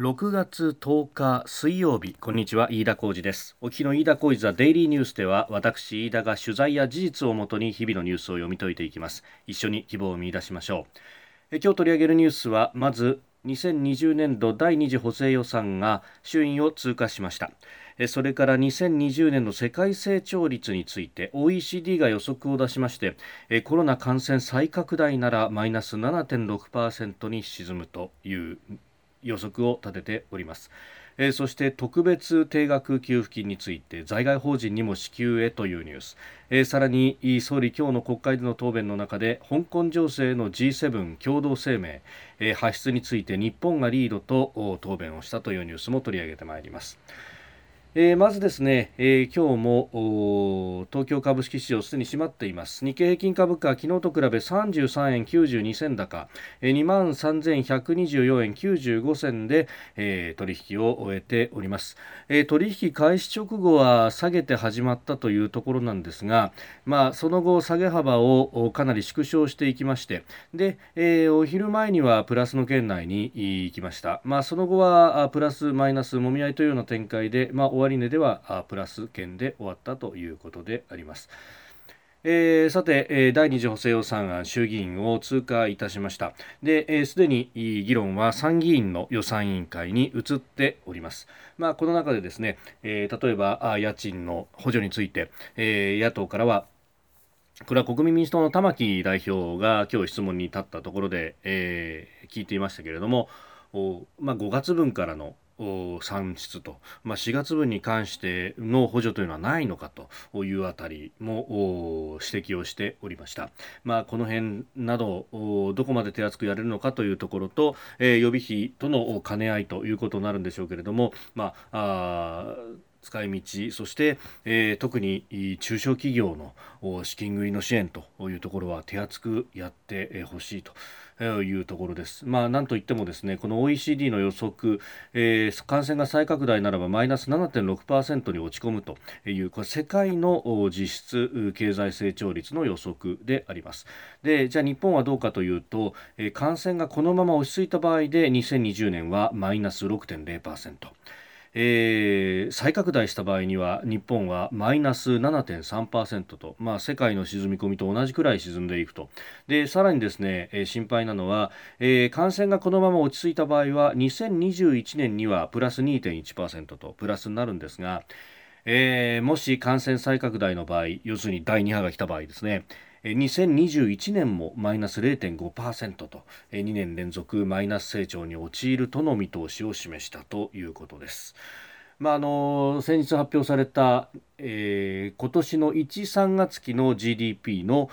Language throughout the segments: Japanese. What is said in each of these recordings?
6月10日水曜日。こんにちは。飯田浩二です。お聞きの飯田浩二ザデイリーニュースでは私飯田が取材や事実をもとに日々のニュースを読み解いていきます。一緒に希望を見出しましょう。え今日取り上げるニュースはまず2020年度第2次補正予算が衆院を通過しました。それから2020年の世界成長率について OECD が予測を出しましてコロナ感染再拡大ならマイナス7.6%に沈むという予測を立てております。え、そして特別定額給付金について在外法人にも支給へというニュース、え、さらに総理今日の国会での答弁の中で香港情勢の G7 共同声明、えー、発出について日本がリードと答弁をしたというニュースも取り上げてまいります。えー、まずですね、えー、今日も東京株式市場すでに閉まっています。日経平均株価昨日と比べ33円92銭高、えー、2万3124円95銭で、えー、取引を終えております、えー、取引開始直後は下げて始まったというところなんですがまあその後下げ幅をかなり縮小していきましてで、えー、お昼前にはプラスの圏内に行きました。まあその後はプラスマイナスもみ合いというような展開でまあ終値ではプラス圏で終わったということであります。えー、さて、えー、第二次補正予算案衆議院を通過いたしましたで、えー、すでに議論は参議院の予算委員会に移っておりますまあこの中でですね、えー、例えば家賃の補助について、えー、野党からはこれは国民民主党の玉木代表が今日質問に立ったところで、えー、聞いていましたけれどもまあ、5月分からの算出と、まあ、4月分に関しての補助というのはないのかというあたりも指摘をしておりました。まあ、この辺などどこまで手厚くやれるのかというところと、えー、予備費との兼ね合いということになるんでしょうけれども、まあ使い道そして、えー、特に中小企業の資金繰りの支援というところは手厚くやってほしいと。いうところです。まあ、なんといってもですね、この OECD の予測、えー、感染が再拡大ならばマイナス7.6%に落ち込むという、これ世界の実質経済成長率の予測であります。で、じゃあ日本はどうかというと、えー、感染がこのまま落ち着いた場合で2020年はマイナス6.0%。えー、再拡大した場合には日本はマイナス7.3%と、まあ、世界の沈み込みと同じくらい沈んでいくと。でさらにですね、えー、心配なのは、えー、感染がこのまま落ち着いた場合は2021年にはプラス2.1%とプラスになるんですが、えー、もし感染再拡大の場合要するに第2波が来た場合ですね2021年もマイナス0.5%と2年連続マイナス成長に陥るとの見通しを示したということです。まあ、あの先日発表された、えー、今年の1、3月期の GDP の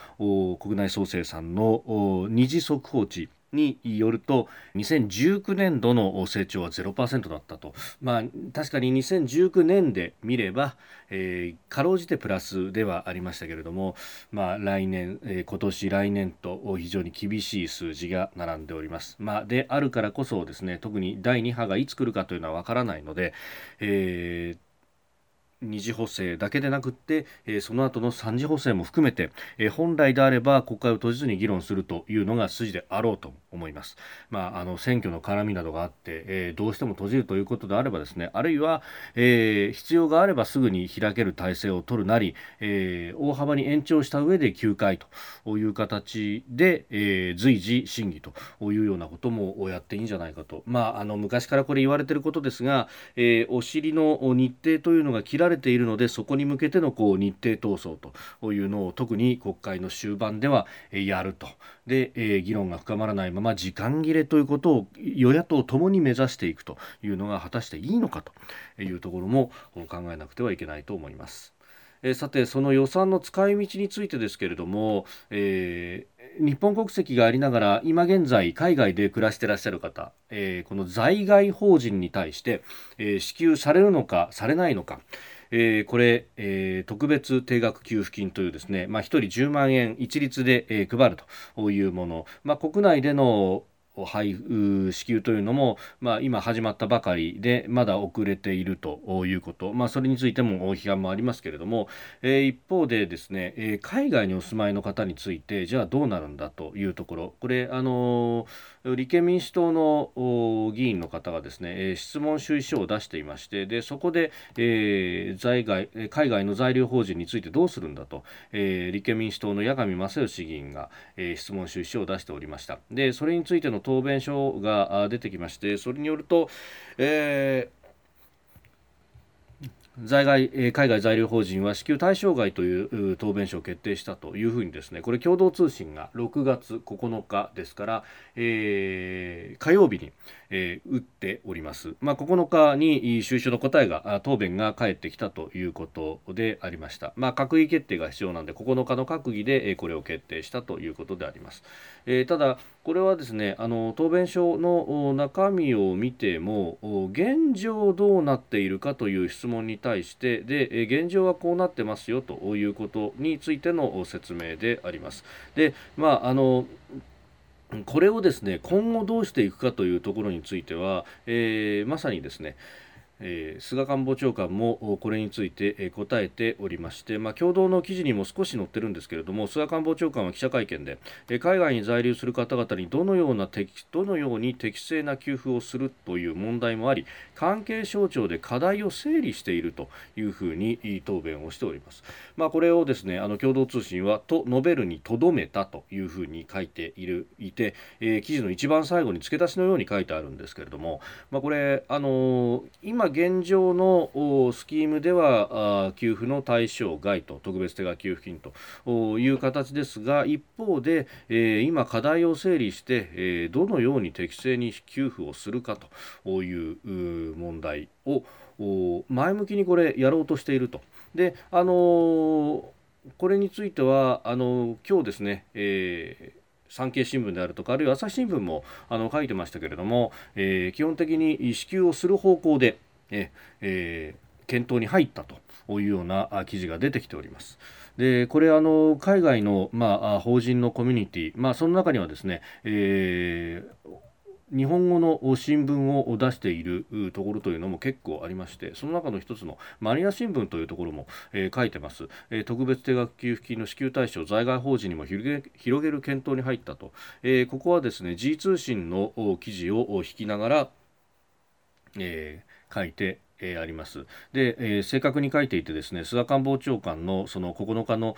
国内総生産の二次速報値によると2019年度の成長は0%だったと、まあ、確かに2019年で見れば、えー、かろうじてプラスではありましたけれども、まあ、来年、えー、今年来年と非常に厳しい数字が並んでおります、まあ、であるからこそですね特に第2波がいつ来るかというのは分からないので、えー二次補正だけでなくって、えー、その後の三次補正も含めて、えー、本来であれば国会を閉じずに議論するというのが筋であろうと思います。まあ、あの選挙の絡みなどがあって、えー、どうしても閉じるということであればですね、あるいは、え必要があればすぐに開ける体制を取るなり、え大幅に延長した上で休会という形で、え随時審議というようなこともやっていいんじゃないかと。まあ、あの昔からこれ言われていることですが、えお尻の日程というのが切らられているのでそこに向けてのこう日程闘争というのを特に国会の終盤ではやるとで、えー、議論が深まらないまま時間切れということを与野党ともに目指していくというのが果たしていいのかというところも考えなくてはいけないと思います。えー、さてその予算の使い道についてですけれども、えー、日本国籍がありながら今現在海外で暮らしていらっしゃる方、えー、この在外邦人に対して、えー、支給されるのかされないのか、えー、これ、えー、特別定額給付金というですね、まあ、1人10万円一律で、えー、配るというもの、まあ、国内での配布支給というのも、まあ、今始まったばかりでまだ遅れているということ、まあ、それについても批判もありますけれども、えー、一方でですね、えー、海外にお住まいの方についてじゃあどうなるんだというところ。これあの立憲民主党の議員の方がですね、え、質問主意書を出していましてでそこで、え、在外海外の在留邦人についてどうするんだと、え、立憲民主党の八上正義議員が、え、質問主意書を出しておりました。でそれについての答弁書が出てきましてそれによると、え在外海外在留邦人は支給対象外という答弁書を決定したというふうにですねこれ共同通信が6月9日ですから、えー、火曜日に、えー、打っております、まあ、9日に収書の答えが答弁が返ってきたということでありました、まあ、閣議決定が必要なんで9日の閣議でこれを決定したということであります、えー、ただこれはですねあの答弁書の中身を見ても現状どうなっているかという質問に対対してで現状はこうなってますよということについての説明であります。でまああのこれをですね今後どうしていくかというところについては、えー、まさにですねえー、菅官房長官もこれについて答えておりまして、まあ、共同の記事にも少し載ってるんですけれども菅官房長官は記者会見で海外に在留する方々にどのようなどのように適正な給付をするという問題もあり関係省庁で課題を整理しているというふうに答弁をしております、まあ、これをですねあの共同通信はと述べるにとどめたというふうに書いているいて、えー、記事の一番最後に付け出しのように書いてあるんですけれども、まあ、これあのー、今現状のスキームでは給付の対象外と特別手当給付金という形ですが一方で、え、今課題を整理して、え、どのように適正に給付をするかという問題を前向きにこれやろうとしていると。であの、これについてはあの今日ですね、えー産経新聞であるとかあるいは朝日新聞もあの書いてましたけれども、えー、基本的に支給をする方向で、ええー、検討に入ったというような記事が出てきております。でこれあの海外の、まあ、法人のコミュニティ、まあ、その中にはですね、えー日本語の新聞を出しているところというのも結構ありましてその中の一つのマニア新聞というところも、えー、書いてます、えー、特別定額給付金の支給対象在外法人にも広げる検討に入ったと、えー、ここはですね G 通信の記事を引きながら、えー、書いてえー、あります。で、えー、正確に書いていてですね菅官房長官のその9日の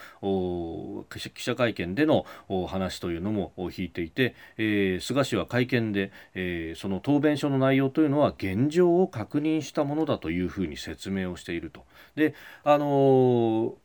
記者会見での話というのも引いていて、えー、菅氏は会見で、え、その答弁書の内容というのは現状を確認したものだというふうに説明をしていると。であの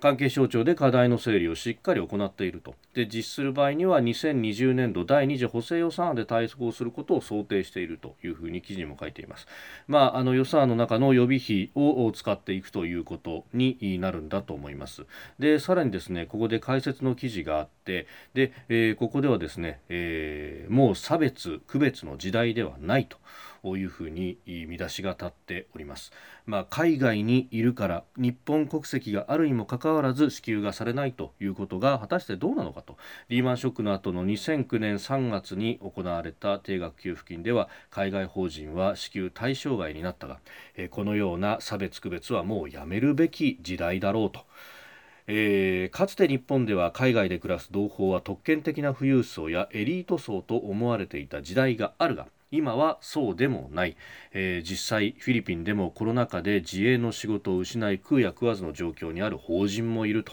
関係省庁で課題の整理をしっかり行っていると。で実施する場合には2020年度第2次補正予算案で対策をすることを想定しているというふうに記事にも書いています、まあ、あの予算案の中の予備費を使っていくということになるんだと思います。でさらにですねここで解説の記事があってで、えー、ここではですね、えー、もう差別区別の時代ではないというふうに見出しが立っております、まあ、海外にいるから日本国籍があるにもかかわらず支給がされないということが果たしてどうなのかとリーマンショックの後の2009年3月に行われた定額給付金では海外法人は支給対象外になったがこのような差別区別はもうやめるべき時代だろうと。えー、かつて日本では海外で暮らす同胞は特権的な富裕層やエリート層と思われていた時代があるが今はそうでもない、えー、実際フィリピンでもコロナ禍で自営の仕事を失い食うや食わずの状況にある法人もいると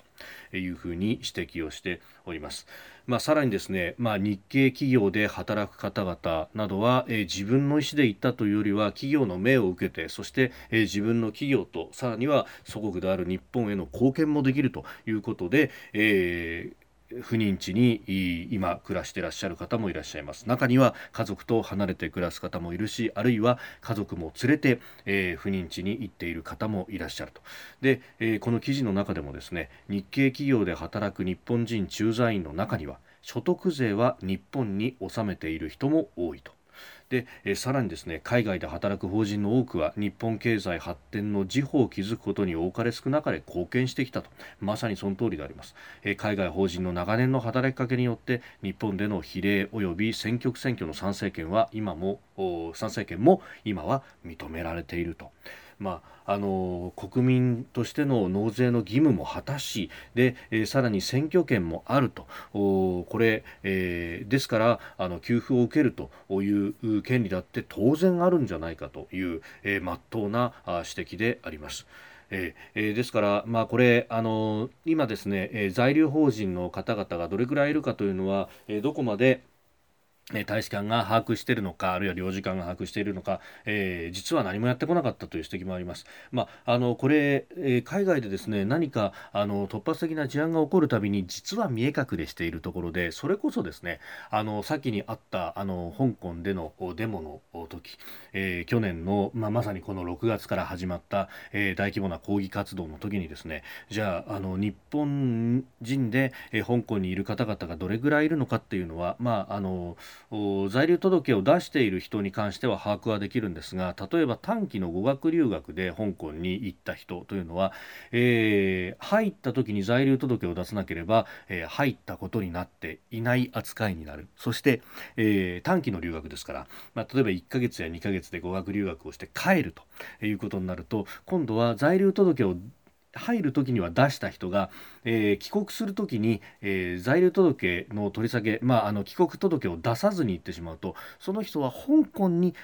いうふうに指摘をしております。まあ、さらにですね、まあ、日系企業で働く方々などは、えー、自分の意思で行ったというよりは企業の命を受けてそして、えー、自分の企業とさらには祖国である日本への貢献もできるということで、え不妊地に今暮らしてらっしゃる方もいらっしゃいます。中には家族と離れて暮らす方もいるしあるいは家族も連れて、えー、不妊地に行っている方もいらっしゃると。で、えー、この記事の中でもですね日系企業で働く日本人駐在員の中には所得税は日本に納めている人も多いとで、えさらにですね海外で働く法人の多くは日本経済発展の事歩を築くことに多かれ少なかれ貢献してきたとまさにその通りであります、え海外法人の長年の働きかけによって日本での比例及び選挙区選挙の参政権は今も参政権も今は認められていると。まあ、あの国民としての納税の義務も果たしで、えー、さらに選挙権もあるとこれ、えー、ですからあの給付を受けるという権利だって当然あるんじゃないかという、えー、真っ当な指摘であります。えー、ですから、まあ、これあの今ですね、えー、在留邦人の方々がどれくらいいるかというのは、えー、どこまで大使館が把握しているのかあるいは領事館が把握しているのか、えー、実は何もやってこなかったという指摘もあります。まあ、あのこれ、えー、海外でですね何かあの突発的な事案が起こるたびに実は見え隠れしているところでそれこそですねあの先にあったあの香港でのデモの時、えー、去年の、まあ、まさにこの6月から始まった、え大規模な抗議活動の時にですねじゃああの日本人で、え香港にいる方々がどれぐらいいるのかっていうのはまああの在留届を出している人に関しては把握はできるんですが例えば短期の語学留学で香港に行った人というのは、えー、入った時に在留届を出さなければ、えー、入ったことになっていない扱いになる。そして、えー、短期の留学ですから、まあ、例えば1ヶ月や2ヶ月で語学留学をして帰るということになると今度は在留届を入る時には出した人が、えー、帰国する時に、えー、在留届の取り下げ、まあ、あの帰国届を出さずに行ってしまうとその人は香港に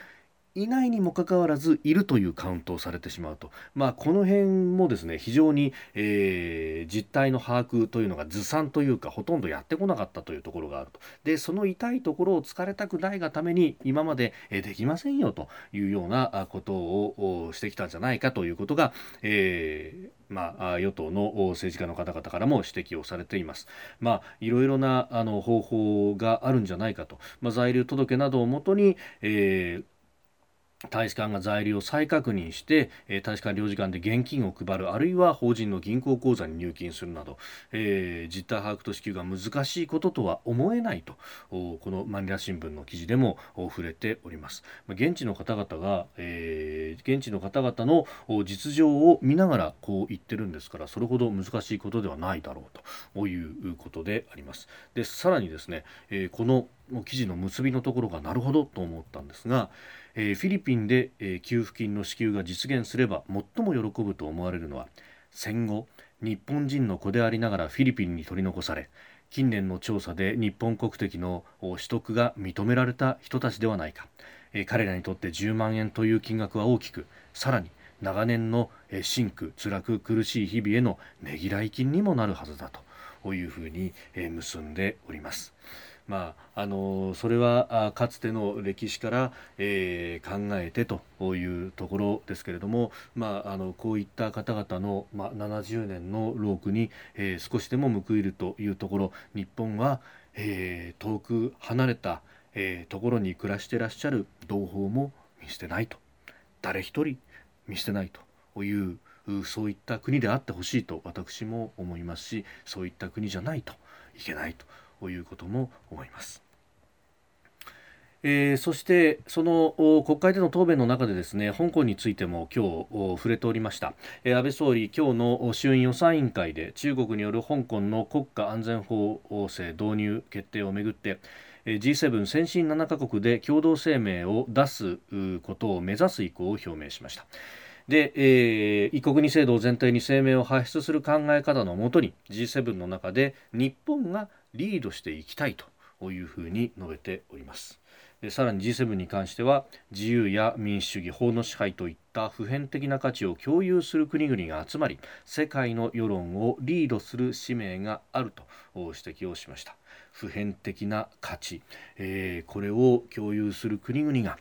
いないにもかかわらずいるというカウントをされてしまうと、まあ、この辺もですね非常に、えー、実態の把握というのがずさんというかほとんどやってこなかったというところがあると。でその痛いところを突かれたくないがために今まで、えー、できませんよというようなことをしてきたんじゃないかということが、えーまあ、与党の政治家の方々からも指摘をされています。まあ、いろいろなあの方法があるんじゃないかと、まあ、在留届などをもとに、えー大使館が在留を再確認して、え、大使館領事館で現金を配るあるいは法人の銀行口座に入金するなど、えー、実態把握と支給が難しいこととは思えないとこのマニラ新聞の記事でも触れております。現地の方々が、えー、現地の方々の実情を見ながらこう言ってるんですからそれほど難しいことではないだろうということであります。でさらにですね、え、この記事の結びのところがなるほどと思ったんですがえー、フィリピンで、えー、給付金の支給が実現すれば最も喜ぶと思われるのは戦後日本人の子でありながらフィリピンに取り残され近年の調査で日本国籍の取得が認められた人たちではないか、えー、彼らにとって10万円という金額は大きくさらに長年の辛苦辛く苦しい日々へのねぎらい金にもなるはずだというふうに結んでおります。まあ、あのそれはかつての歴史から、えー、考えてというところですけれども、まあ、あのこういった方々の、まあ、70年の労苦に、えー、少しでも報いるというところ日本は、えー、遠く離れた、え、ところに暮らしてらっしゃる同胞も見捨てないと誰一人見捨てないというそういった国であってほしいと私も思いますしそういった国じゃないといけないと。ということも思います。えー、そしてその国会での答弁の中でですね香港についても今日触れておりました、えー、安倍総理今日の衆院予算委員会で中国による香港の国家安全法制導入決定をめぐって G7 先進7カ国で共同声明を出すことを目指す意向を表明しましたで、えー、一国二制度を前提に声明を発出する考え方のもとに G7 の中で日本がリードしていきたいというふうに述べております。でさらに G7 に関しては自由や民主主義法の支配といった普遍的な価値を共有する国々が集まり世界の世論をリードする使命があると指摘をしました。普遍的な価値、えー、これを共有する国々が、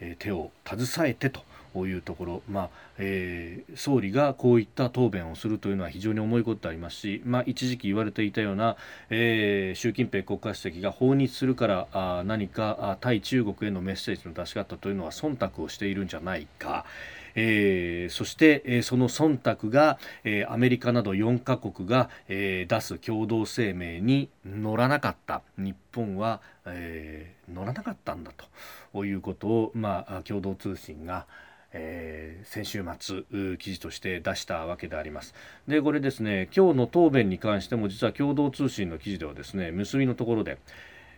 えー、手を携えてというところ、まあえー、総理がこういった答弁をするというのは非常に重いことでありますし、まあ、一時期言われていたような、えー、習近平国家主席が訪日するからあ何か対中国へのメッセージの出し方というのは忖度をしているんじゃないか。えー、そして、えー、その忖度が、えー、アメリカなど4カ国が、えー、出す共同声明に乗らなかった日本は、えー、乗らなかったんだということを、まあ、共同通信が、えー、先週末記事として出したわけでありますでこれですね今日の答弁に関しても実は共同通信の記事ではですね結びのところで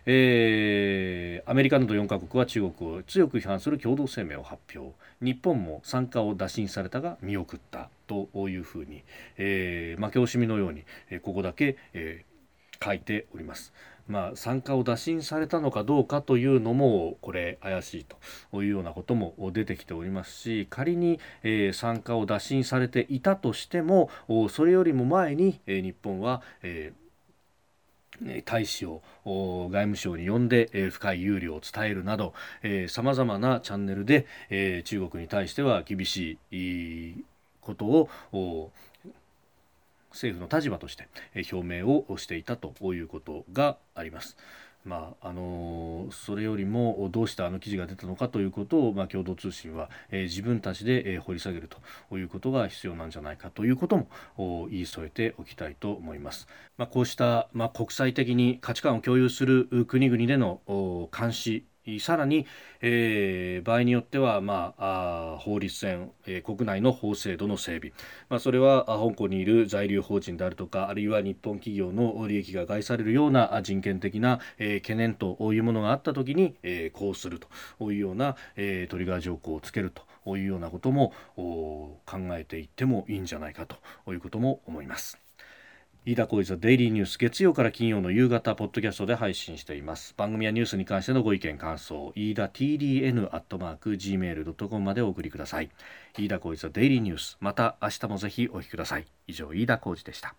えー、アメリカなど4カ国は中国を強く批判する共同声明を発表日本も参加を打診されたが見送ったというふうに、えー、負け惜しみのように、え、ここだけ、えー、書いております。まあ、参加を打診されたのかどうかというのもこれ怪しいというようなことも出てきておりますし仮に、えー、参加を打診されていたとしてもそれよりも前に、えー、日本は、えー大使を外務省に呼んで、え、深い憂慮を伝えるなどさまざまなチャンネルで、え、中国に対しては厳しいことを政府の立場として表明をしていたということがあります。まああのそれよりもどうしてあの記事が出たのかということを、まあ、共同通信は、えー、自分たちで、えー、掘り下げるということが必要なんじゃないかということも言い添えておきたいと思います。まあ、こうした、まあ、国際的に価値観を共有する国々での監視さらに、えー、場合によっては、まあ、あ法律戦、えー、国内の法制度の整備、まあ、それは香港にいる在留邦人であるとかあるいは日本企業の利益が害されるような人権的な、えー、懸念というものがあったときに、えー、こうするというような、えー、トリガー条項をつけるというようなことも考えていってもいいんじゃないかということも思います。飯田浩司のデイリーニュース月曜から金曜の夕方ポッドキャストで配信しています。番組やニュースに関してのご意見感想飯田 TDN アットマーク Gmail.com までお送りください。飯田浩司のデイリーニュースまた明日もぜひお聞きください。以上飯田浩司でした。